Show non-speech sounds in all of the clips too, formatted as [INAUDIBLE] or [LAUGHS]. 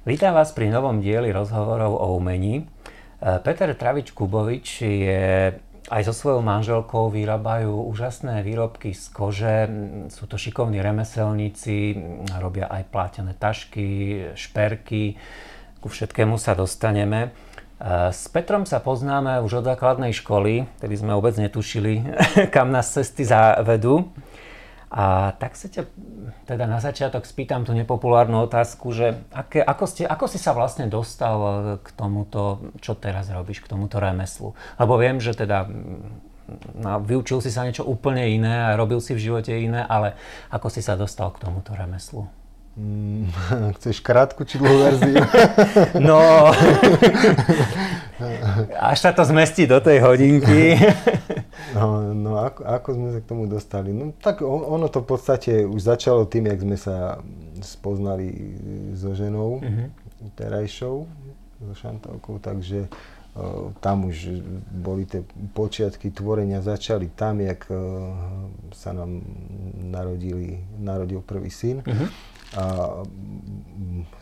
Vítam vás pri novom dieli rozhovorov o umení. E, Peter Travič-Kubovič je aj so svojou manželkou vyrábajú úžasné výrobky z kože. Sú to šikovní remeselníci, robia aj plátené tašky, šperky. Ku všetkému sa dostaneme. E, s Petrom sa poznáme už od základnej školy, kedy sme vôbec netušili, [LAUGHS] kam nás cesty zavedú. A tak sa ťa teda na začiatok spýtam tú nepopulárnu otázku, že aké, ako, ste, ako si sa vlastne dostal k tomuto, čo teraz robíš, k tomuto remeslu? Lebo viem, že teda no, vyučil si sa niečo úplne iné a robil si v živote iné, ale ako si sa dostal k tomuto remeslu? Mm, [LAUGHS] chceš krátku či dlhú verziu? [LAUGHS] No, [LAUGHS] až sa to zmestí do tej hodinky. No, no ako, ako sme sa k tomu dostali? No tak on, ono to v podstate už začalo tým, jak sme sa spoznali so ženou uh-huh. terajšou, so Šantovkou, takže uh, tam už boli tie počiatky tvorenia, začali tam, jak uh, sa nám narodili, narodil prvý syn. Uh-huh. A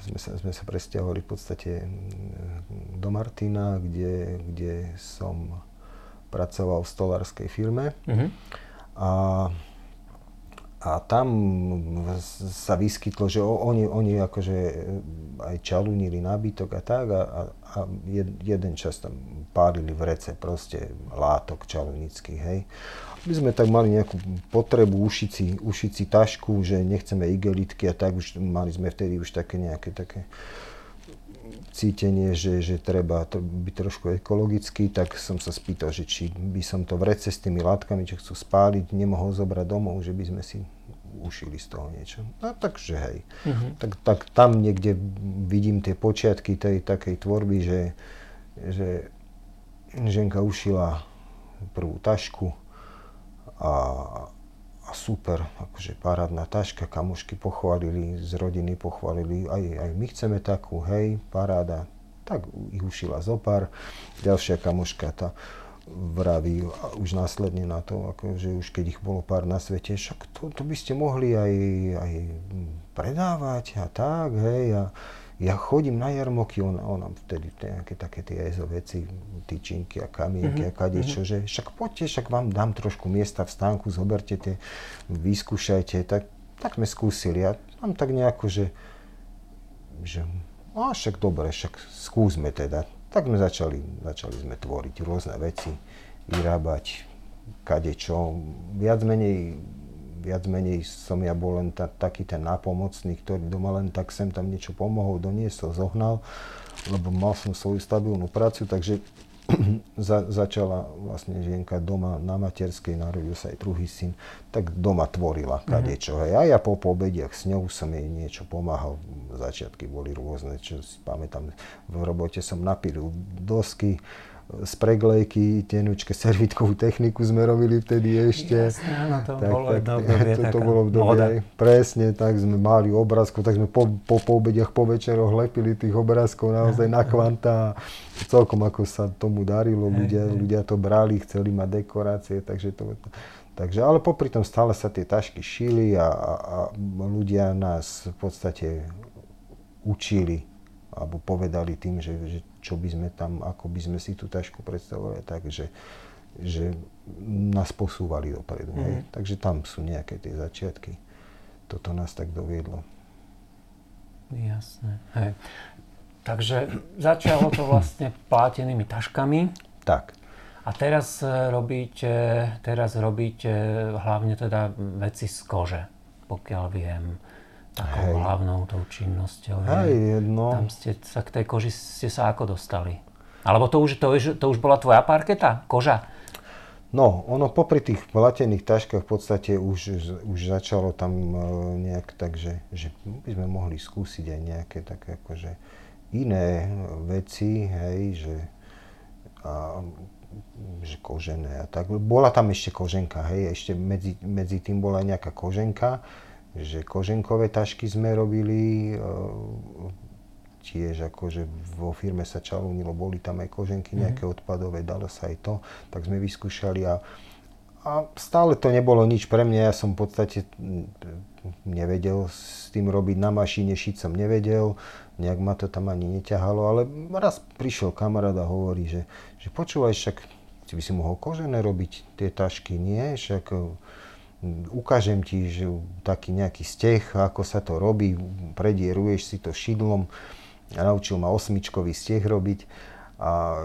sme sa, sme sa presťahovali v podstate do Martina, kde, kde som pracoval v stolárskej firme. Uh-huh. A, a tam sa vyskytlo, že oni, oni akože aj čalunili nábytok a tak a, a, a jed, jeden čas tam pálili v rece proste látok čalunických, hej. My sme tak mali nejakú potrebu ušiť si, ušiť si tašku, že nechceme igelitky a tak už mali sme vtedy už také nejaké také cítenie, že, že treba byť trošku ekologický, tak som sa spýtal, že či by som to v rece s tými látkami, čo chcú spáliť, nemohol zobrať domov, že by sme si ušili z toho niečo. No takže hej. Uh-huh. Tak, tak tam niekde vidím tie počiatky tej takej tvorby, že, že ženka ušila prvú tašku a a super, akože parádna taška, kamošky pochválili, z rodiny pochválili, aj, aj my chceme takú, hej, paráda. Tak ich ušila zopár. Ďalšia kamoška tá vraví už následne na to, akože už keď ich bolo pár na svete, však to, to by ste mohli aj, aj predávať a tak, hej, a ja chodím na jarmoky, on, on nám vtedy nejaké také tie EZO veci, tyčinky a kamienky mm-hmm. a kadečo, mm-hmm. že však poďte, však vám dám trošku miesta v stánku, zoberte tie, vyskúšajte, tak, tak sme skúsili a tam tak nejako, že, že a však dobre, však skúsme teda. Tak sme začali, začali sme tvoriť rôzne veci, vyrábať kadečo, viac menej viac menej som ja bol len ta, taký ten nápomocný, ktorý doma len tak sem tam niečo pomohol, doniesol, zohnal, lebo mal som svoju stabilnú prácu, takže [CLEARS THROAT] za, začala vlastne žienka doma na materskej, narodil sa aj druhý syn, tak doma tvorila mhm. kadečo. Mm-hmm. A ja po pobediach s ňou som jej niečo pomáhal. Začiatky boli rôzne, čo si pamätám. V robote som napilil dosky, z preglejky, tenučke, servitkovú techniku sme robili vtedy ešte. Jasne, áno, to tak, bolo tak, obdobie, to, to bolo obdobie, presne, tak sme mali obrázkov, tak sme po, po, po obediach, po večeroch lepili tých obrázkov naozaj na kvanta. Celkom ako sa tomu darilo, ľudia, ľudia to brali, chceli mať dekorácie, takže to... Takže, ale popri tom stále sa tie tašky šili a, a, a ľudia nás v podstate učili alebo povedali tým, že, že čo by sme tam, ako by sme si tú tašku predstavovali, tak, že, nás posúvali dopredu. Mm. Hej. Mhm. Takže tam sú nejaké tie začiatky. Toto nás tak doviedlo. Jasné. Hej. Takže začalo to vlastne plátenými taškami. Tak. A teraz robíte, teraz robíte hlavne teda veci z kože, pokiaľ viem takou Hej. hlavnou tou činnosťou. Hej, no. Tam ste sa k tej koži ste sa ako dostali? Alebo to už, to, už, to už bola tvoja parketa? Koža? No, ono popri tých platených taškách v podstate už, už začalo tam e, nejak tak, že, že by sme mohli skúsiť aj nejaké také akože iné veci, hej, že, a, že kožené a tak. Bola tam ešte koženka, hej, ešte medzi, medzi tým bola nejaká koženka, že koženkové tašky sme robili, e, tiež akože vo firme sa čalúnilo, boli tam aj koženky mhm. nejaké odpadové, dalo sa aj to, tak sme vyskúšali a, a stále to nebolo nič pre mňa, ja som v podstate mm, nevedel s tým robiť na mašine, šiť som nevedel, nejak ma to tam ani neťahalo, ale raz prišiel kamarát a hovorí, že, že počúvaj, však si by si mohol kožené robiť tie tašky, nie? Však mm, ukážem ti, že taký nejaký steh, ako sa to robí, predieruješ si to šidlom. A naučil ma osmičkový steh robiť a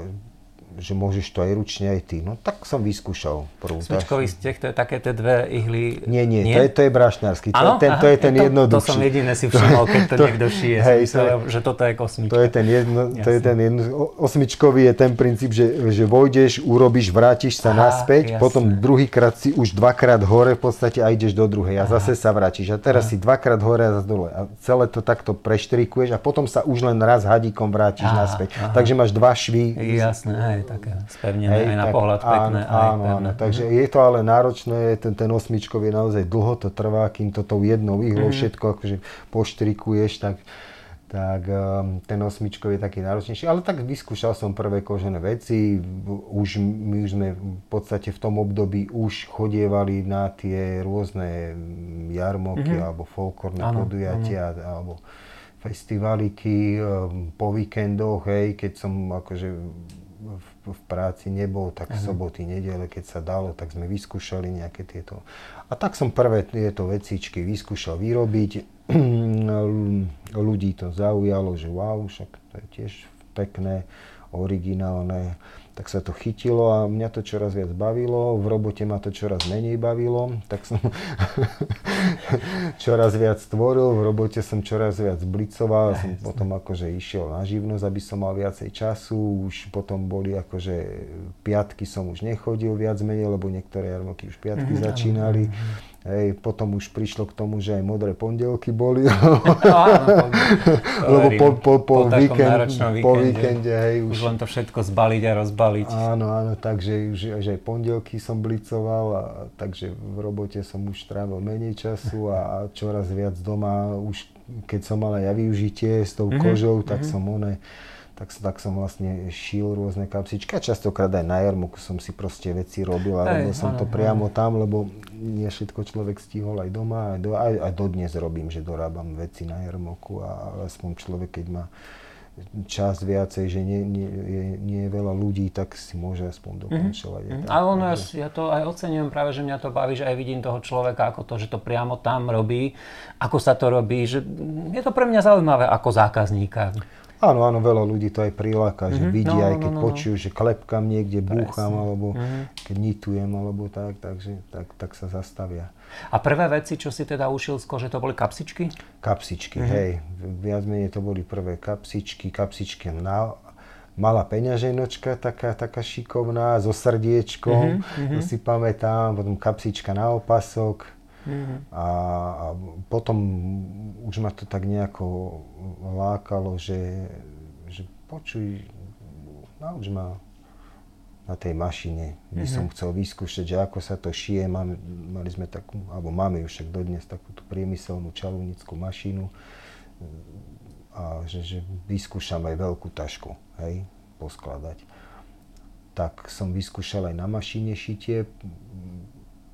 že môžeš to aj ručne aj ty. No tak som vyskúšal prvú Smečkový steh, to je také tie dve ihly? Nie, nie, nie? To, je, to je brašnársky. To, ten, to je ten to, jednoduchší. To som jediné si všimol, keď to, to niekto šije. Hej, to je, že toto je kosmička. To je ten, jedno, to je ten jedno, osmičkový je ten princíp, že, že vojdeš, urobíš, vrátiš sa Aha, naspäť, jasné. potom druhýkrát si už dvakrát hore v podstate a ideš do druhej a Aha. zase sa vrátiš. A teraz Aha. si dvakrát hore a zase dole. A celé to takto preštrikuješ a potom sa už len raz hadíkom vrátiš Aha. naspäť. Aha. Takže máš dva švy. Jasné, hej, také spevne hej, aj na tak, pohľad pekné. Áno, aj áno, áno, takže je to ale náročné, ten, ten osmičkov je naozaj dlho to trvá, kým to tou jednou ihlou mm-hmm. všetko akože poštrikuješ, tak, tak um, ten osmičkov je taký náročnejší. Ale tak vyskúšal som prvé kožené veci, už, my už sme v podstate v tom období už chodievali na tie rôzne jarmoky mm-hmm. alebo folklórne podujatia áno. alebo festivaliky um, po víkendoch, hej, keď som akože v, v práci nebol, tak uh-huh. soboty, nedele, keď sa dalo, tak sme vyskúšali nejaké tieto. A tak som prvé tieto vecičky vyskúšal vyrobiť. [CLEARS THROAT] Ľudí to zaujalo, že wow, však to je tiež pekné, originálne tak sa to chytilo a mňa to čoraz viac bavilo, v robote ma to čoraz menej bavilo, tak som [LAUGHS] čoraz viac tvoril, v robote som čoraz viac blicoval, ja, som jasne. potom akože išiel na živnosť, aby som mal viacej času, už potom boli akože piatky som už nechodil viac menej, lebo niektoré jarmoky už piatky mm-hmm, začínali. Mm-hmm Hej, potom už prišlo k tomu, že aj modré pondelky boli. [LAUGHS] No, áno, Lebo po, po, po, po, víkend, po víkende, hej, už... už len to všetko zbaliť a rozbaliť. Áno, áno, takže už aj pondelky som blicoval, a, takže v robote som už trávil menej času a, a čoraz viac doma, už keď som mal aj ja využitie s tou mm-hmm, kožou, tak mm-hmm. som one tak, tak som vlastne šil rôzne kapsičky a častokrát aj na jarmoku som si proste veci robil a robil som to priamo tam, lebo nie všetko človek stihol aj doma, aj, do, aj, aj dodnes robím, že dorábam veci na jarmoku a aspoň človek, keď má čas viacej, že nie, nie, je, nie je veľa ľudí, tak si môže aspoň mhm. dokončovať. Mm-hmm. Ale ono, ja, ja to aj ocenujem práve, že mňa to baví, že aj vidím toho človeka, ako to, že to priamo tam robí, ako sa to robí, že je to pre mňa zaujímavé ako zákazníka. Áno, áno, veľa ľudí to aj priláka, mm-hmm. že mhm. vidia, no, aj keď no, no, počujú, že klepkam niekde, búcham, alebo mm-hmm. keď nitujem, alebo tak, takže tak, tak sa zastavia. A prvé veci, čo si teda ušil z kože, to boli kapsičky? Kapsičky, mm-hmm. hej. Viac menej to boli prvé kapsičky, kapsičky na, malá peňaženočka, taká, taká šikovná, so srdiečkom, mm-hmm. to si pamätám, potom kapsička na opasok, Mm-hmm. A, a potom už ma to tak nejako lákalo, že, že počuj, nauč ma na tej mašine. By mm-hmm. som chcel vyskúšať, že ako sa to šije. Máme, mali sme takú, alebo máme už však dodnes takú tú priemyselnú čalúnickú mašinu a že, že vyskúšam aj veľkú tašku, hej, poskladať. Tak som vyskúšal aj na mašine šitie,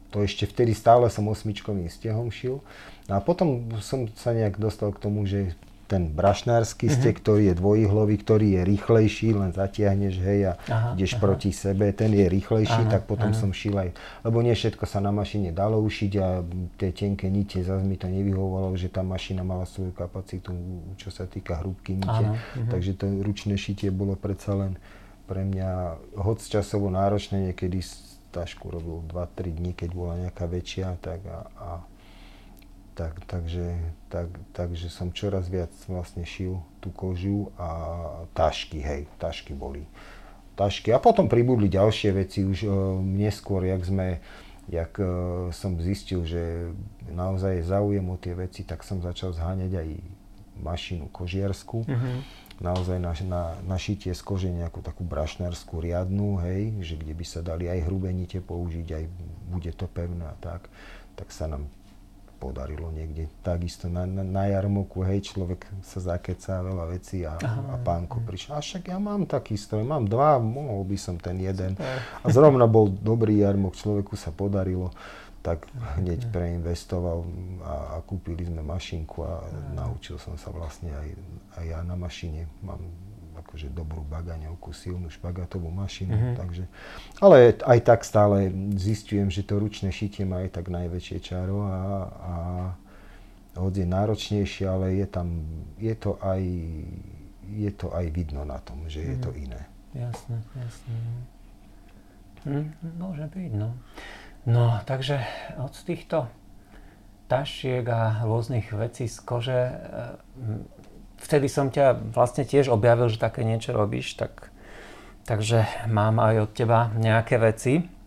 to ešte vtedy stále som osmičkovým stehom šil. No a potom som sa nejak dostal k tomu, že ten brašnársky mm-hmm. steh, ktorý je dvojihlový, ktorý je rýchlejší, len zatiahneš, hej, a aha, ideš aha. proti sebe, ten je rýchlejší, aha, tak potom aha. som šil aj, lebo nie všetko sa na mašine dalo ušiť a tie tenké nite, zase mi to nevyhovovalo, že tá mašina mala svoju kapacitu, čo sa týka hrúbky nite, aha, mhm. takže to ručné šitie bolo predsa len pre mňa hoď časovo náročné, niekedy tašku robil 2-3 dní, keď bola nejaká väčšia, tak a, a tak, takže, tak, takže som čoraz viac vlastne šil tú kožu a tašky, hej, tašky boli. Tašky. A potom pribudli ďalšie veci už uh, neskôr, jak sme, jak uh, som zistil, že naozaj je záujem o tie veci, tak som začal zháňať aj mašinu kožiarsku. Mm-hmm naozaj na, na, na šitie z kože nejakú takú brašnárskú riadnu, hej, že kde by sa dali aj hrubé nite použiť, aj bude to pevné a tak, tak sa nám podarilo niekde. Takisto na, na, na jarmoku, hej, človek sa zakecá veľa vecí a, a pánko prišiel. A však ja mám taký stroj, mám dva, mohol by som ten jeden. A zrovna bol dobrý jarmok, človeku sa podarilo tak hneď preinvestoval a, a kúpili sme mašinku a naučil som sa vlastne aj, aj ja na mašine. Mám akože dobrú bagaňovku, silnú špagatovú mašinu, mm-hmm. takže, ale aj tak stále zistujem, že to ručné šitie má aj tak najväčšie čaro a, a hoď je náročnejšie, ale je tam, je to aj, je to aj vidno na tom, že mm-hmm. je to mhm. iné. Jasné, jasné. Hm, môže byť, no. No, takže od týchto tašiek a rôznych vecí z kože, e, vtedy som ťa vlastne tiež objavil, že také niečo robíš, tak, takže mám aj od teba nejaké veci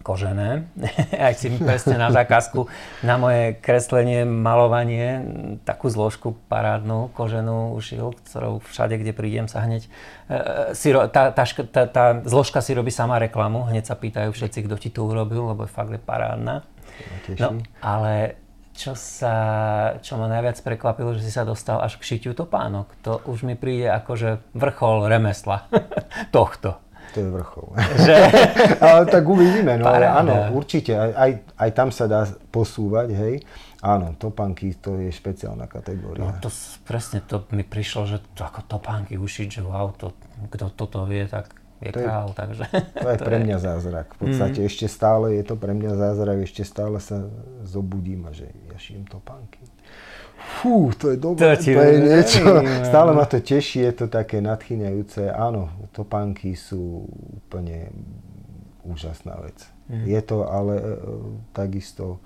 kožené. [LAUGHS] aj si presne na zákazku na moje kreslenie, malovanie takú zložku parádnu, koženú ušil, ktorou všade, kde prídem sa hneď e, si, tá, tá, tá, tá zložka si robí sama reklamu, hneď sa pýtajú všetci, kto ti to urobil, lebo je fakt je parádna. No, ale čo, sa, čo ma najviac prekvapilo, že si sa dostal až k šitiu topánok. To už mi príde akože vrchol remesla [LAUGHS] tohto. To je vrchol. [LAUGHS] Že? [LAUGHS] ale tak uvidíme, no ale áno, určite, aj, aj, aj tam sa dá posúvať, hej. Áno, topánky to je špeciálna kategória. No to presne to mi prišlo, že to ako topánky ušiť, že wow, to, kto toto vie, tak je to král, je, takže... [LAUGHS] To je pre mňa zázrak. V podstate mm. ešte stále je to pre mňa zázrak, ešte stále sa zobudím a že ja šijem topánky. Fú, to je dobré, to, to je niečo. [LAUGHS] Stále ma to teší, je to také nadchýňajúce. Áno, topánky sú úplne úžasná vec. Mm. Je to ale e, takisto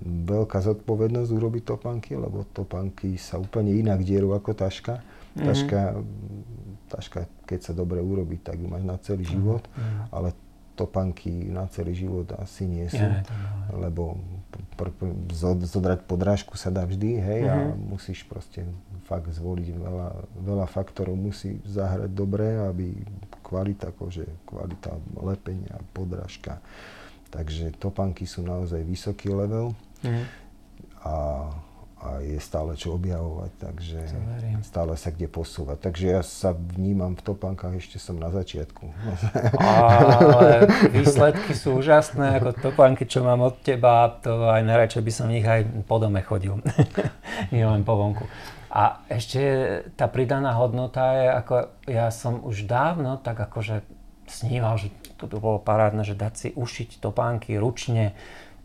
veľká zodpovednosť urobiť topánky, lebo topánky sa úplne inak dierú ako taška. Mm. Taška, taška, keď sa dobre urobí, tak ju máš na celý mhm. život, mm. ale topánky na celý život asi nie sú, ja, lebo pr- pr- zodrať podrážku sa dá vždy, hej, mm-hmm. a mhm. musíš proste fakt zvoliť veľa, veľa faktorov, musí zahrať dobre, aby kvalita kože, kvalita lepenia, podrážka. Takže topánky sú naozaj vysoký level. Mm-hmm. A a je stále čo objavovať, takže stále sa kde posúvať. Takže ja sa vnímam v topankách, ešte som na začiatku. Ale výsledky sú úžasné, ako topánky, čo mám od teba, to aj najradšej by som v nich aj po dome chodil, [LAUGHS] nie len po vonku. A ešte tá pridaná hodnota je, ako ja som už dávno tak akože sníval, že to bolo parádne, že dať si ušiť topánky ručne,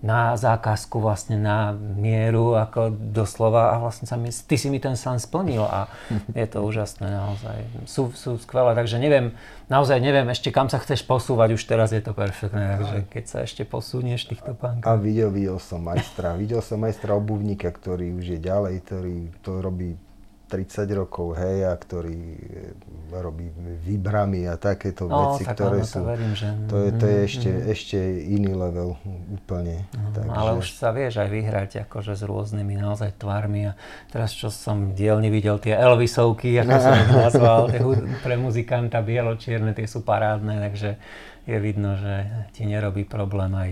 na zákazku, vlastne na mieru, ako doslova a vlastne sa mi, ty si mi ten sen splnil a [LAUGHS] je to úžasné naozaj. Sú, sú skvelé, takže neviem, naozaj neviem ešte kam sa chceš posúvať, už teraz je to perfektné, takže keď sa ešte posunieš týchto pánkov. A videl, videl som majstra, videl som majstra obuvníka, ktorý už je ďalej, ktorý to robí 30 rokov, hej, a ktorý e, robí výbramy a takéto no, veci, tak ktoré áno, sú... To, verím, že... to je, to je mm, ešte, mm. ešte iný level úplne. Mm, takže... Ale už sa vieš aj vyhrať akože s rôznymi naozaj tvarmi a teraz čo som dielne videl tie Elvisovky, ako som ich [LAUGHS] nazval, tie pre muzikanta bielo-čierne, tie sú parádne, takže je vidno, že ti nerobí problém aj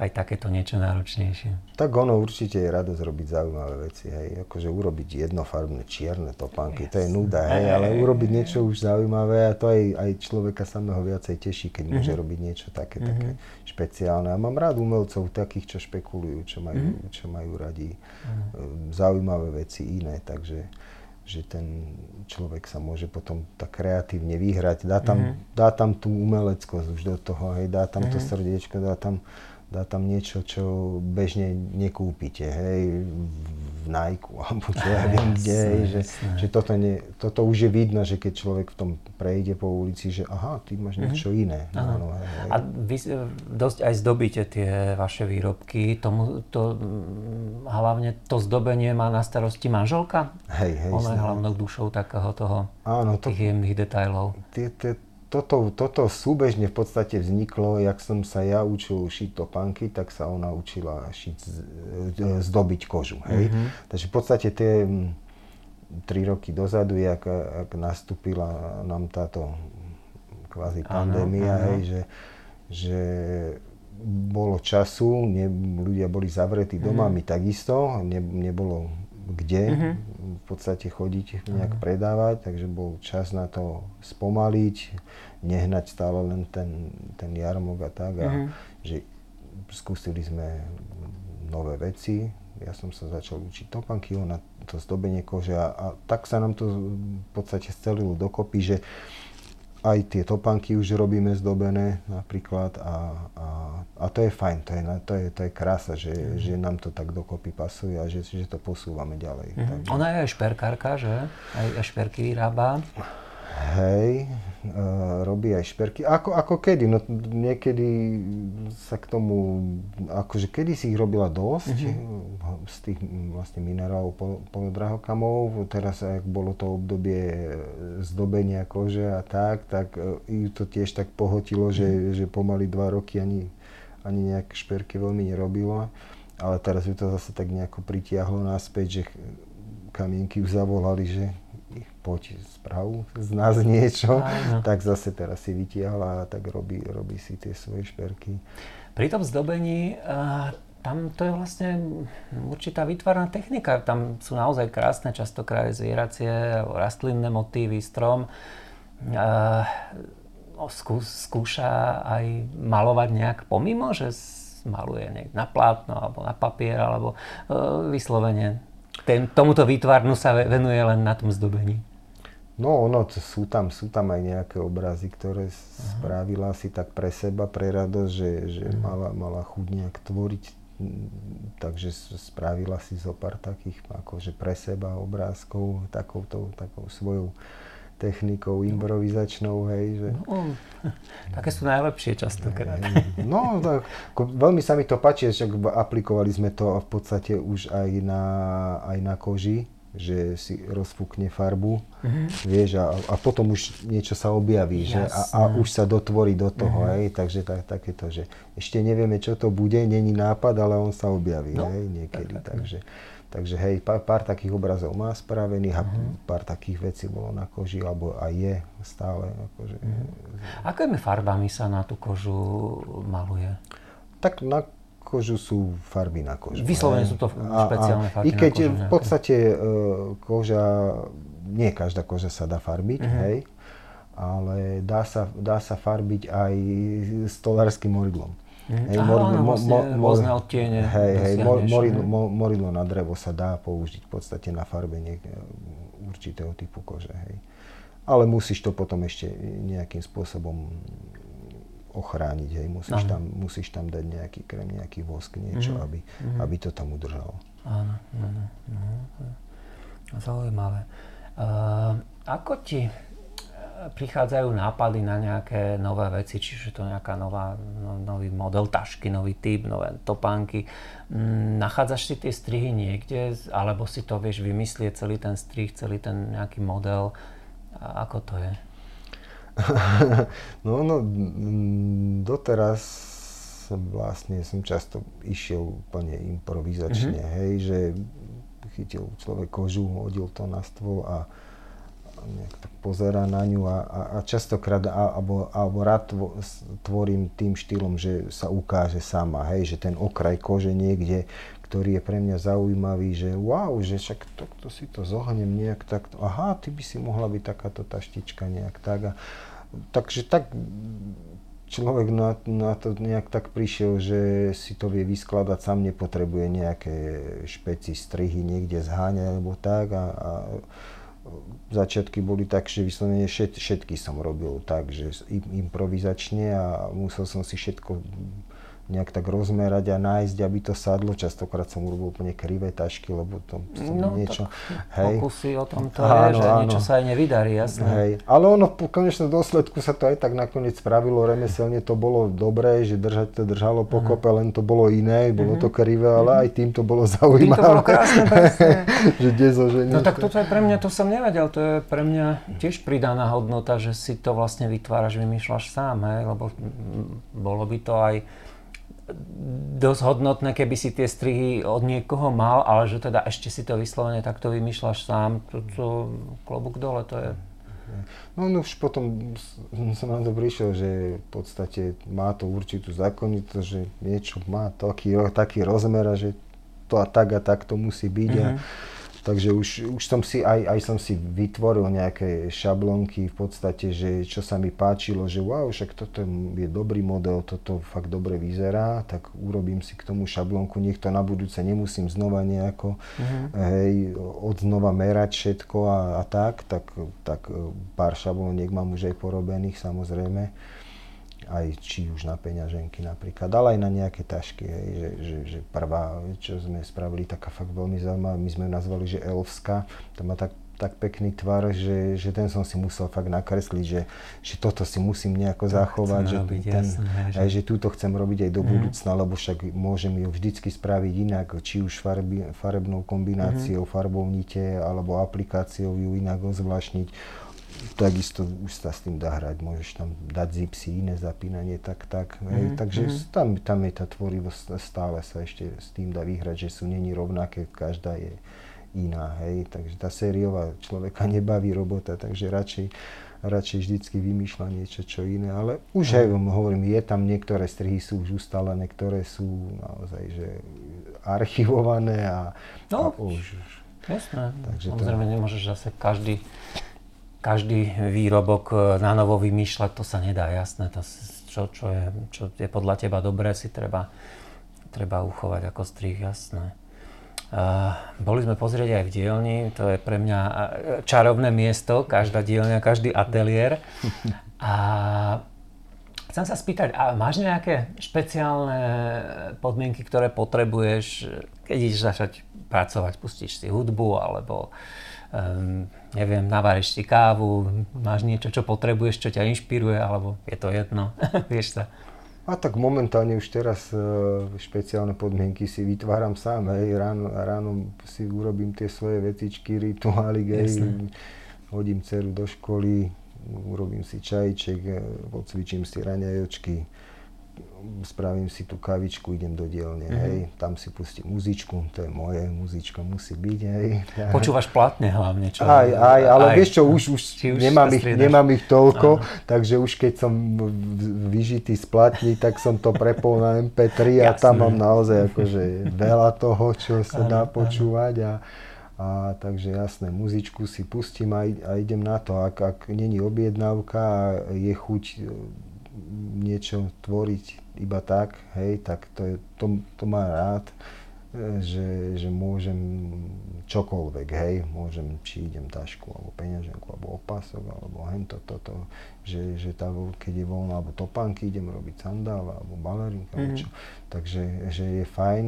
aj takéto niečo náročnejšie. Tak ono určite je radosť robiť zaujímavé veci, hej. Akože urobiť jednofarbné čierne topánky, yes. to je nuda, hej, ale urobiť niečo už zaujímavé a to aj, aj človeka samého viacej teší, keď mm-hmm. môže robiť niečo také, mm-hmm. také špeciálne. A mám rád umelcov takých, čo špekulujú, čo majú, mm-hmm. čo majú radi mm-hmm. zaujímavé veci iné, takže že ten človek sa môže potom tak kreatívne vyhrať. Dá tam, mm-hmm. dá tam tú umeleckosť už do toho, hej, dá tam mm-hmm. to mhm. srdiečko, dá tam dá tam niečo, čo bežne nekúpite, hej, v Nike [LAUGHS] alebo čo ja viem kde, hej, že, že toto, ne, toto už je vidno, že keď človek v tom prejde po ulici, že aha, ty máš mm-hmm. niečo iné. No, no, hej, hej. A vy dosť aj zdobíte tie vaše výrobky, tomu, to, hlavne to zdobenie má na starosti manželka? Hej, hej. Ona je hlavnou dušou takého toho, Áno, to, tých jemných detailov. Tie, tie, toto, toto súbežne v podstate vzniklo, jak som sa ja učil šiť topánky, tak sa ona učila šiť, e, zdobiť kožu. Hej? Mm-hmm. Takže v podstate tie tri roky dozadu, jak, jak nastúpila nám táto kvázi pandémia, ano, ano. hej, že, že bolo času, ne, ľudia boli zavretí doma, mm. my takisto, ne, nebolo kde mm-hmm. v podstate chodiť nejak mm. predávať, takže bol čas na to spomaliť, nehnať stále len ten, ten jarmok a tak. A mm-hmm. že skúsili sme nové veci, ja som sa začal učiť topanky, ona to zdobenie kože a, a tak sa nám to v podstate scelilo dokopy, že aj tie topanky už robíme zdobené napríklad a, a, a to je fajn, to je, to je, to je krása, že, mm. že nám to tak dokopy pasuje a že, že to posúvame ďalej. Mm. Takže. Ona je aj šperkárka, že? Aj, aj šperky vyrába. Hej, uh, robí aj šperky. Ako, ako kedy? No niekedy sa k tomu, akože kedy si ich robila dosť mm-hmm. z tých vlastne minerálov polodrahokamov. Teraz, ak bolo to obdobie zdobenia kože a tak, tak uh, ju to tiež tak pohotilo, mm-hmm. že, mhm. že pomaly dva roky ani, ani nejaké šperky veľmi nerobila. Ale teraz ju to zase tak nejako pritiahlo naspäť, že kamienky ju zavolali, že poď správu z nás [LAUGHS] niečo, Áno. tak zase teraz si vytiahla a tak robí, robí si tie svoje šperky. Pri tom zdobení uh, tam to je vlastne určitá vytvarná technika. Tam sú naozaj krásne, častokrát zvieracie, rastlinné motívy, strom. Uh, skú, skúša aj malovať nejak pomimo, že maluje na plátno alebo na papier, alebo uh, vyslovene ten, tomuto výtvarnu sa venuje len na tom zdobení. No, ono, sú tam, sú tam aj nejaké obrazy, ktoré Aha. spravila si tak pre seba, pre radosť, že, že uh-huh. mala, mala chuť nejak tvoriť, takže spravila si zo pár takých akože pre seba obrázkov, takouto, takou svojou technikou improvizačnou, hej, že... No, [LAUGHS] také sú najlepšie častokrát. No, tak, veľmi sa mi to páči, že aplikovali sme to v podstate už aj na, aj na koži, že si rozfúkne farbu, uh-huh. vieš, a, a potom už niečo sa objaví, že, a, a už sa dotvorí do toho, uh-huh. hej, takže tak, takéto, že ešte nevieme, čo to bude, není nápad, ale on sa objaví, no, hej, niekedy, tak, tak, takže... Takže hej, pár, pár takých obrazov má spravených a uh-huh. pár takých vecí bolo na koži, alebo aj je stále. Akože, uh-huh. Akými farbami sa na tú kožu maluje? Tak na kožu sú farby na kožu. Vyslovene sú to špeciálne a, a, farby I keď na kožu, v podstate uh, koža, nie každá koža sa dá farbiť, uh-huh. hej, ale dá sa, dá sa farbiť aj stolárským moridlom. Hej, mor, áno, mo, vlastne mo, rôzne odtiene. Hej, hej, moridlo, mo, moridlo na drevo sa dá použiť v podstate na farbenie určitého typu kože. Hej. Ale musíš to potom ešte nejakým spôsobom ochrániť. Hej. Musíš, tam, musíš tam dať nejaký krem, nejaký vosk, niečo, mm-hmm. aby, mm-hmm. aby to tam udržalo. Áno, áno, áno. Zaujímavé. Uh, ako ti prichádzajú nápady na nejaké nové veci, čiže to nejaká nová, no, nový model tašky, nový typ, nové topánky. Mm, nachádzaš si tie strihy niekde, alebo si to vieš vymyslieť, celý ten strih, celý ten nejaký model? A ako to je? [LAUGHS] no, no, doteraz vlastne som často išiel úplne improvizačne, mm-hmm. hej, že chytil človek kožu, hodil to na stôl a nejak tak pozera na ňu a, a, a častokrát a, alebo, alebo rád tvorím tým štýlom, že sa ukáže sama, hej, že ten okraj kože niekde, ktorý je pre mňa zaujímavý, že wow, že však to, to si to zohnem nejak tak, aha, ty by si mohla byť takáto taštička nejak tak a takže tak človek na, na to nejak tak prišiel, že si to vie vyskladať, sám nepotrebuje nejaké špeci strihy niekde zháňať alebo tak a, a začiatky boli tak, že vyslovene všet, všetky som robil tak, že improvizačne a musel som si všetko nejak tak rozmerať a nájsť, aby to sadlo. Častokrát som urobil úplne krivé tašky, lebo to som no, niečo... hej. Pokusy o tom to áno, je, že áno. niečo sa aj nevydarí, jasné. Hej. Ale ono v konečnom dôsledku sa to aj tak nakoniec spravilo remeselne, to bolo dobré, že držať to držalo pokope, uh-huh. len to bolo iné, bolo uh-huh. to krivé, ale uh-huh. aj tým to bolo zaujímavé. Tým to bolo krásne, [LAUGHS] že dezo, že No tak toto je pre mňa, to som nevedel, to je pre mňa tiež pridaná hodnota, že si to vlastne vytváraš, vymýšľaš sám, hej, lebo bolo by to aj dosť hodnotné, keby si tie strihy od niekoho mal, ale že teda ešte si to vyslovene takto vymýšľaš sám, to, to klobúk dole, to je... No, no už potom som na to prišiel, že v podstate má to určitú zákonitosť, že niečo má taký, taký rozmer a že to a tak a tak to musí byť. Mm-hmm. A, mhm. Takže už, už som si, aj, aj som si vytvoril nejaké šablonky v podstate, že čo sa mi páčilo, že wow, však toto je dobrý model, toto fakt dobre vyzerá, tak urobím si k tomu šablonku, nech to na budúce nemusím znova nejako, uh-huh. hej, odznova merať všetko a, a tak, tak, tak e, pár šabloniek mám už aj porobených samozrejme aj či už na peňaženky napríklad, ale aj na nejaké tašky, hej, že, že, že prvá, čo sme spravili, taká fakt veľmi zaujímavá, my sme ju nazvali, že Elfska, to má tak, tak pekný tvar, že, že ten som si musel fakt nakresliť, že, že toto si musím nejako to zachovať, že, robiť, ten, jasné, že... Aj, že túto chcem robiť aj do mm. budúcna, lebo však môžem ju vždycky spraviť inak, či už farby, farebnou kombináciou, mm. farbou nite, alebo aplikáciou ju inak ozvlášniť takisto už sa s tým dá hrať, môžeš tam dať zipsy, iné zapínanie, tak, tak. Mm-hmm. Hej, mhm, takže mm-hmm. tam, tam je tá tvorivosť stále sa ešte s tým dá vyhrať, že sú není rovnaké, každá je iná, hej, takže tá sériová človeka [LAUGHS] nebaví robota, takže radšej, radšej vždycky vymýšľa niečo, čo iné, ale už aj mm. hovorím, je tam niektoré strihy sú už ustalené, ktoré sú naozaj, že archivované a, no, a už, Jasné, takže samozrejme to... nemôžeš zase každý každý výrobok e, na novo vymýšľať, to sa nedá, jasné. To, čo, čo, je, čo je podľa teba dobré, si treba, treba uchovať ako strih, jasné. Uh, boli sme pozrieť aj v dielni, to je pre mňa e, čarovné miesto, každá dielňa, každý ateliér. [LAUGHS] A chcem sa spýtať, a máš nejaké špeciálne podmienky, ktoré potrebuješ, keď ideš začať pracovať, pustíš si hudbu, alebo um, neviem, naváriš si kávu, máš niečo, čo potrebuješ, čo ťa inšpiruje, alebo je to jedno, [LAUGHS] vieš sa. A tak momentálne už teraz uh, špeciálne podmienky si vytváram sám, hej, ráno, ráno si urobím tie svoje vecičky, rituály, hej, hodím dceru do školy, urobím si čajček, e, odcvičím si raňajočky, spravím si tú kavičku, idem do dielne, mm-hmm. hej, tam si pustím muzičku, to je moje, muzička musí byť, hej. [LAUGHS] Počúvaš platne hlavne, čo? Aj, aj, ale aj, vieš čo, už, už, už nemám, ich, nemám ich toľko, Aha. takže už keď som vyžitý z platní, tak som to prepol na MP3 a Jasne. tam mám naozaj akože veľa toho, čo sa dá počúvať a, a takže jasné, muzičku si pustím a, a idem na to, ak, ak není objednávka a je chuť niečo tvoriť iba tak, hej, tak to, je, to, to má rád, e, že, že môžem čokoľvek, hej, môžem, či idem tašku, alebo peňaženku, alebo opasok, alebo hento, toto, že, že tá, keď je voľná, alebo topánky, idem robiť sandál, alebo balerinka, mm-hmm. čo. Takže že je fajn,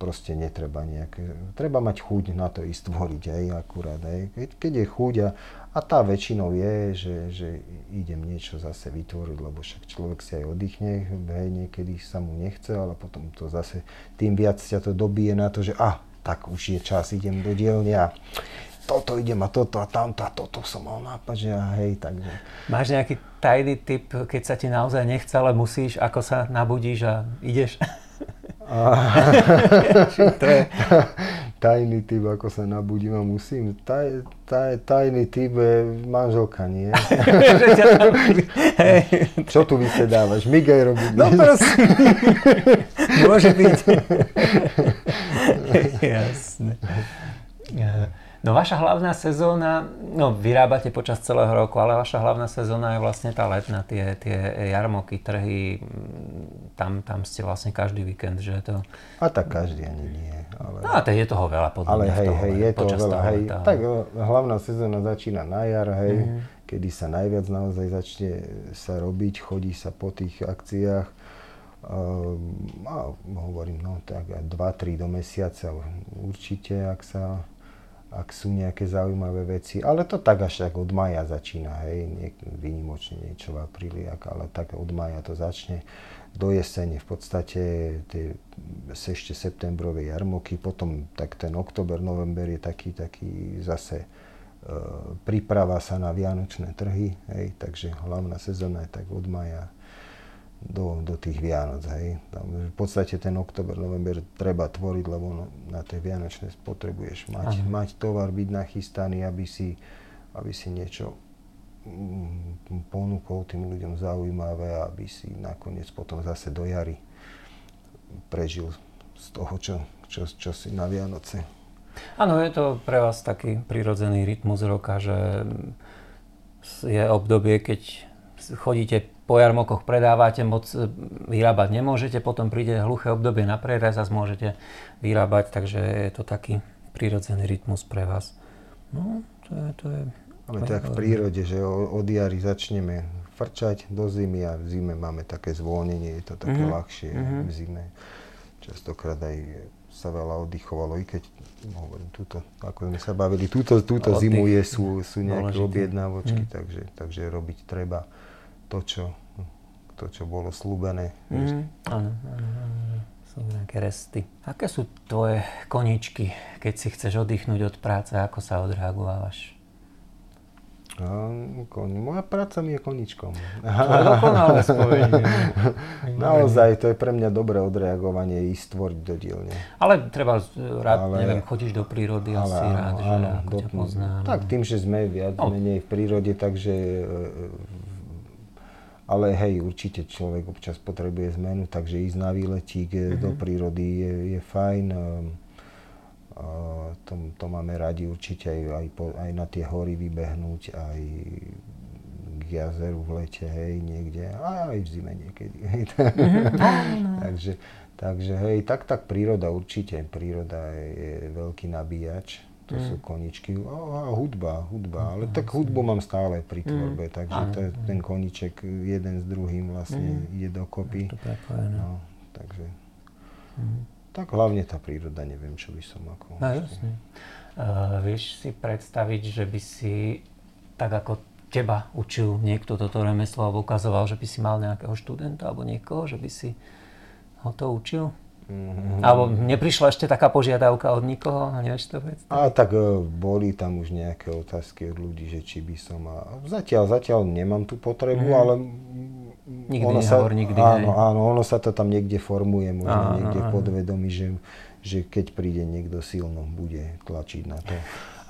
proste netreba nejaké, treba mať chuť na to ísť tvoriť, hej, akurát, hej. Keď, keď je chuť a, a tá väčšinou je, že, že idem niečo zase vytvoriť, lebo však človek si aj oddychne, hej, niekedy sa mu nechce, ale potom to zase tým viac ťa to dobije na to, že a, ah, tak už je čas, idem do dielne a toto idem a toto a tamto a toto som mal nápad, že a hej, takže. Máš nejaký tajný tip, keď sa ti naozaj nechce, ale musíš, ako sa nabudíš a ideš? [LAUGHS] to je... [LAUGHS] tajný typ, ako sa nabudím a musím. Taj, taj, tajný typ je manželka, nie? [LAUGHS] [LAUGHS] Čo tu vysedávaš? Migaj robí. No prosím. Môže byť. [LAUGHS] Jasne. No vaša hlavná sezóna, no vyrábate počas celého roku, ale vaša hlavná sezóna je vlastne tá letná, tie, tie jarmoky, trhy, mm, tam, tam ste vlastne každý víkend, že to... A tak každý ani nie. Ale... No a je toho veľa podľa Ale hej, hej, je toho veľa, toho hej. Leta, tak hlavná sezóna začína na jar, hej, mm. kedy sa najviac naozaj začne sa robiť, chodí sa po tých akciách. Um, a hovorím, no tak 2-3 do mesiaca určite, ak sa ak sú nejaké zaujímavé veci, ale to tak až tak od maja začína, hej, nie, výnimočne niečo v apríli, ale tak od maja to začne. Do jesene v podstate tie ešte septembrové jarmoky, potom tak ten október, november je taký, taký zase e, príprava sa na vianočné trhy, hej, takže hlavná sezóna je tak od maja do, do tých Vianoc. Hej. Tam, v podstate ten október, november treba tvoriť, lebo no, na tie Vianočné potrebuješ mať, mať tovar, byť nachystaný, aby si aby si niečo mm, ponúkol tým ľuďom zaujímavé, aby si nakoniec potom zase do jary prežil z toho, čo, čo, čo si na Vianoce. Áno, je to pre vás taký prirodzený rytmus roka, že je obdobie, keď chodíte po jarmokoch predávate, moc e, vyrábať nemôžete, potom príde hluché obdobie na prerez a môžete vyrábať, takže je to taký prirodzený rytmus pre vás. No, to je... To je Máme tak v prírode, že od jary začneme frčať do zimy a v zime máme také zvolnenie, je to také mm-hmm. ľahšie mm-hmm. v zime. Častokrát aj sa veľa oddychovalo, i keď, hovorím, túto, ako sme sa bavili, túto, túto zimu je, sú, sú nejaké objednávočky, mm. takže, takže robiť treba to, čo, to, čo bolo slúbené. Mm, áno, áno, áno, sú nejaké resty. Aké sú tvoje koničky, keď si chceš oddychnúť od práce, ako sa odreagovávaš? Koň. Moja práca mi je koničkom. [LAUGHS] Naozaj, to je pre mňa dobré odreagovanie ísť stvoriť do dielne. Ale treba rád, ale, neviem, chodíš do prírody ale, asi áno, rád, že áno, ako do, ťa poznám. Tak tým, že sme viac no. menej v prírode, takže e, ale hej, určite človek občas potrebuje zmenu, takže ísť na výletík mm-hmm. do prírody je, je fajn. A to, to máme radi určite aj, aj, po, aj na tie hory vybehnúť, aj k jazeru v lete, hej, niekde, a aj v zime niekedy. [LAUGHS] Hej. Mm-hmm. takže, takže hej, tak, tak príroda určite, príroda je, je veľký nabíjač to mm. sú koničky. A, a hudba, hudba. Ale tak hudbu mám stále pri mm. tvorbe, mm. takže to je, ten koniček jeden s druhým vlastne mm. ide dokopy. No, takže... Mm. Tak hlavne tá príroda, neviem, čo by som ako... No, jasne. Uh, vieš si predstaviť, že by si tak ako teba učil niekto toto remeslo alebo ukazoval, že by si mal nejakého študenta alebo niekoho, že by si ho to učil? Mm-hmm. Alebo neprišla ešte taká požiadavka od nikoho? Nevieš to predstaviť? A tak e, boli tam už nejaké otázky od ľudí, že či by som... A zatiaľ, zatiaľ nemám tú potrebu, mm. ale... Nikdy ono nehovor, sa, nikdy áno, áno, ono sa to tam niekde formuje, možno áno, niekde áno. podvedomí, že, že keď príde niekto silno, bude tlačiť na to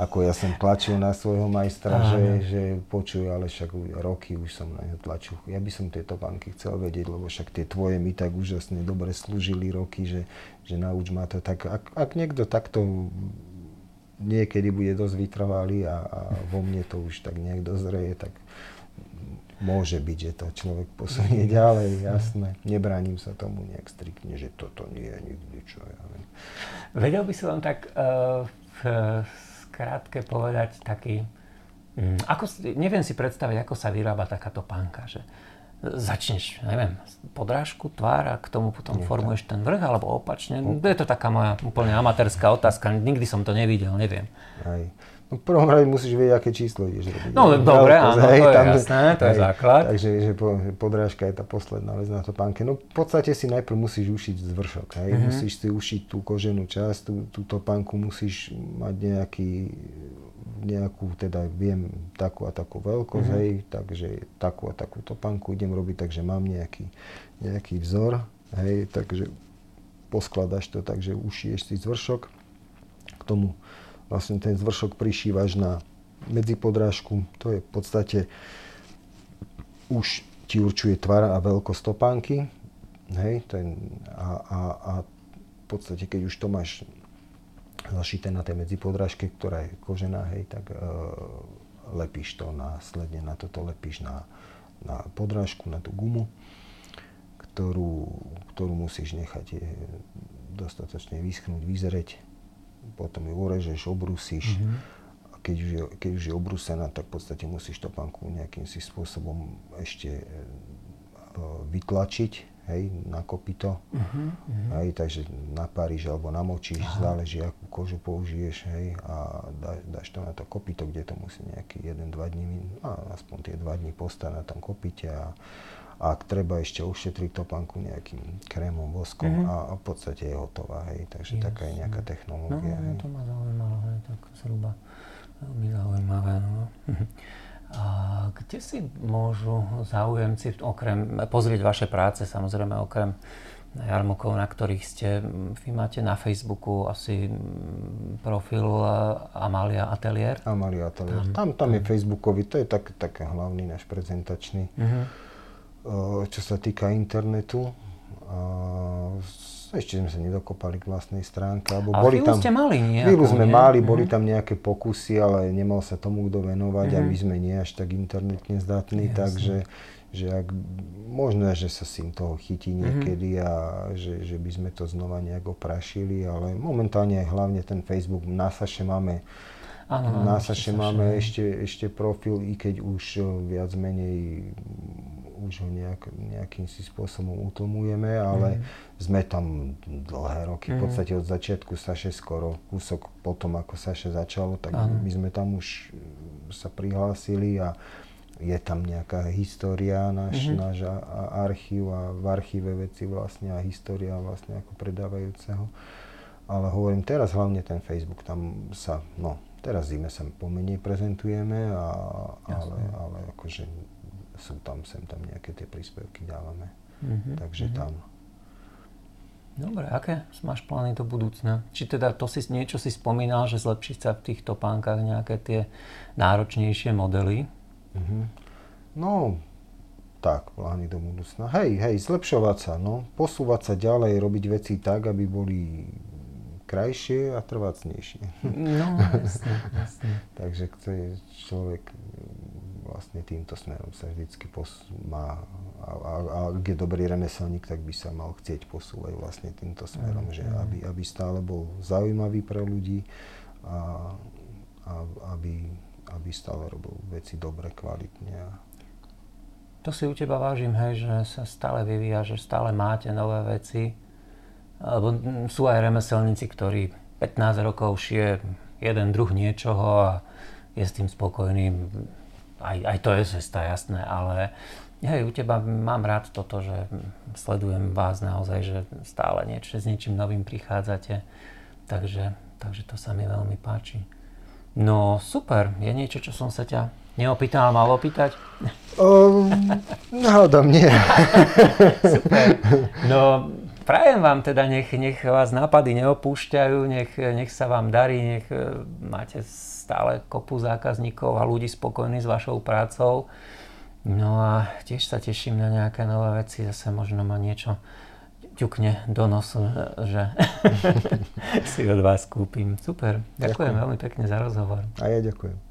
ako ja som tlačil na svojho majstra, že, že počuj, ale však roky už som na ňo tlačil. Ja by som tieto banky chcel vedieť, lebo však tie tvoje mi tak úžasne dobre slúžili roky, že, že nauč ma to. Tak ak, ak niekto takto niekedy bude dosť vytrvalý a, a vo mne to už tak niekto zreje, tak môže byť, že to človek posunie [LAUGHS] ďalej, jasné. Nebránim sa tomu nejak striktne, že toto nie je nikdy, čo ja viem. Vedel by som vám tak uh, v krátke povedať taký... Mm, ako, neviem si predstaviť, ako sa vyrába takáto pánka, že začneš, neviem, podrážku, tvár a k tomu potom Nie, formuješ ten vrch, alebo opačne. Je to taká moja úplne amatérska otázka, nikdy som to nevidel, neviem. Aj. No v prvom rade musíš vedieť, aké číslo ideš robiť. No dobre, áno, to je tam, jasné, to je základ. Takže že podrážka je tá posledná vec na to pánke. No v podstate si najprv musíš ušiť zvršok, hej. Mm-hmm. Musíš si ušiť tú koženú časť, tú, túto pánku musíš mať nejaký, nejakú, teda viem, takú a takú veľkosť, mm-hmm. hej, takže takú a takú topánku idem robiť, takže mám nejaký, nejaký vzor, hej, takže poskladaš to, takže ušiješ si zvršok k tomu vlastne ten zvršok prišívaš na medzipodrážku. To je v podstate už ti určuje tvar a veľkosť topánky. Hej, ten, a, a, a v podstate, keď už to máš zašité na tej medzipodrážke, ktorá je kožená, hej, tak e, lepíš to následne, na toto lepíš na, na podrážku, na tú gumu, ktorú, ktorú musíš nechať je, dostatočne vyschnúť, vyzreť potom ju urežeš, obrusíš. Mm-hmm. A keď už, je, keď už je obrúsená, tak v podstate musíš topánku nejakým si spôsobom ešte uh, vytlačiť, hej, na kopito. Uh-huh, Hej, takže napáriš alebo namočíš, Aha. záleží, akú kožu použiješ, hej, a dá, dáš to na to kopito, kde to musí nejaký 1-2 dní, a aspoň tie 2 dní postať na tom kopite a ak treba ešte ušetriť topánku nejakým krémom, voskom mm-hmm. a, a v podstate je hotová, hej. Takže yes. taká je nejaká technológia. No, no, to ma zaujímalo, hej, tak zhruba veľmi zaujímavé, no. [LAUGHS] A kde si môžu záujemci okrem pozrieť vaše práce, samozrejme okrem jarmokov, na ktorých ste, vy máte na Facebooku asi profil Amalia Atelier. Amalia Atelier. Tam, tam, tam je Facebookový, to je tak, tak hlavný náš prezentačný. Uh-huh. Čo sa týka internetu, ešte sme sa nedokopali k vlastnej stránke. Alebo ale boli tam, ste mali nejakú, Chvíľu sme nie? mali, boli uh-huh. tam nejaké pokusy, ale nemal sa tomu kto venovať uh-huh. a my sme nie až tak internetne zdatní, Jasne. takže že ak, možno, že sa syn toho chytí mhm. niekedy mm-hmm. a že, že by sme to znova nejak oprašili, ale momentálne hlavne ten Facebook, na Saše máme Áno, na Saše máme ešte, ešte profil, i keď už eh, viac menej už ho nejak, nejakým si spôsobom utlmujeme, ale mm. sme tam dlhé roky, mm. v mhm. podstate od začiatku Saše skoro kúsok potom, ako Saše začalo, tak ano. my sme tam už sa prihlásili a je tam nejaká história, náš, mm-hmm. náš archív a v archíve veci vlastne a história vlastne ako predávajúceho. Ale hovorím teraz hlavne ten Facebook, tam sa, no, teraz zime sa pomenej prezentujeme, a, ale, ale akože sú tam, sem tam nejaké tie príspevky dávame. Mm-hmm. Takže mm-hmm. tam. Dobre, aké máš plány do budúcna? Či teda to si niečo si spomínal, že zlepšiť sa v týchto pánkach nejaké tie náročnejšie modely? Mm-hmm. No, tak, plány do budúcna. Hej, hej, zlepšovať sa, no. Posúvať sa ďalej, robiť veci tak, aby boli krajšie a trvácnejšie. No, [LAUGHS] jasne, jasne. Takže človek vlastne týmto smerom sa vždycky pos- má, a, a, a ak je dobrý remeselník, tak by sa mal chcieť posúvať vlastne týmto smerom, mm, že mm. aby, aby stále bol zaujímavý pre ľudí a, a aby aby stále robil veci dobre, kvalitne. A... To si u teba vážim, hej, že sa stále vyvíja, že stále máte nové veci. Lebo sú aj remeselníci, ktorí 15 rokov šije jeden druh niečoho a je s tým spokojný. Aj, aj to je cesta, jasné, ale hej, u teba mám rád toto, že sledujem vás naozaj, že stále niečo, s niečím novým prichádzate. Takže, takže to sa mi veľmi páči. No super, je niečo, čo som sa ťa neopýtal mal opýtať? Um, hádam nie. [LAUGHS] super. No prajem vám teda, nech, nech vás nápady neopúšťajú, nech, nech sa vám darí, nech e, máte stále kopu zákazníkov a ľudí spokojní s vašou prácou. No a tiež sa teším na nejaké nové veci, zase možno ma niečo ťukne do nosu, že [LAUGHS] si od vás kúpim. Super, ďakujem, ďakujem veľmi pekne za rozhovor. A ja ďakujem.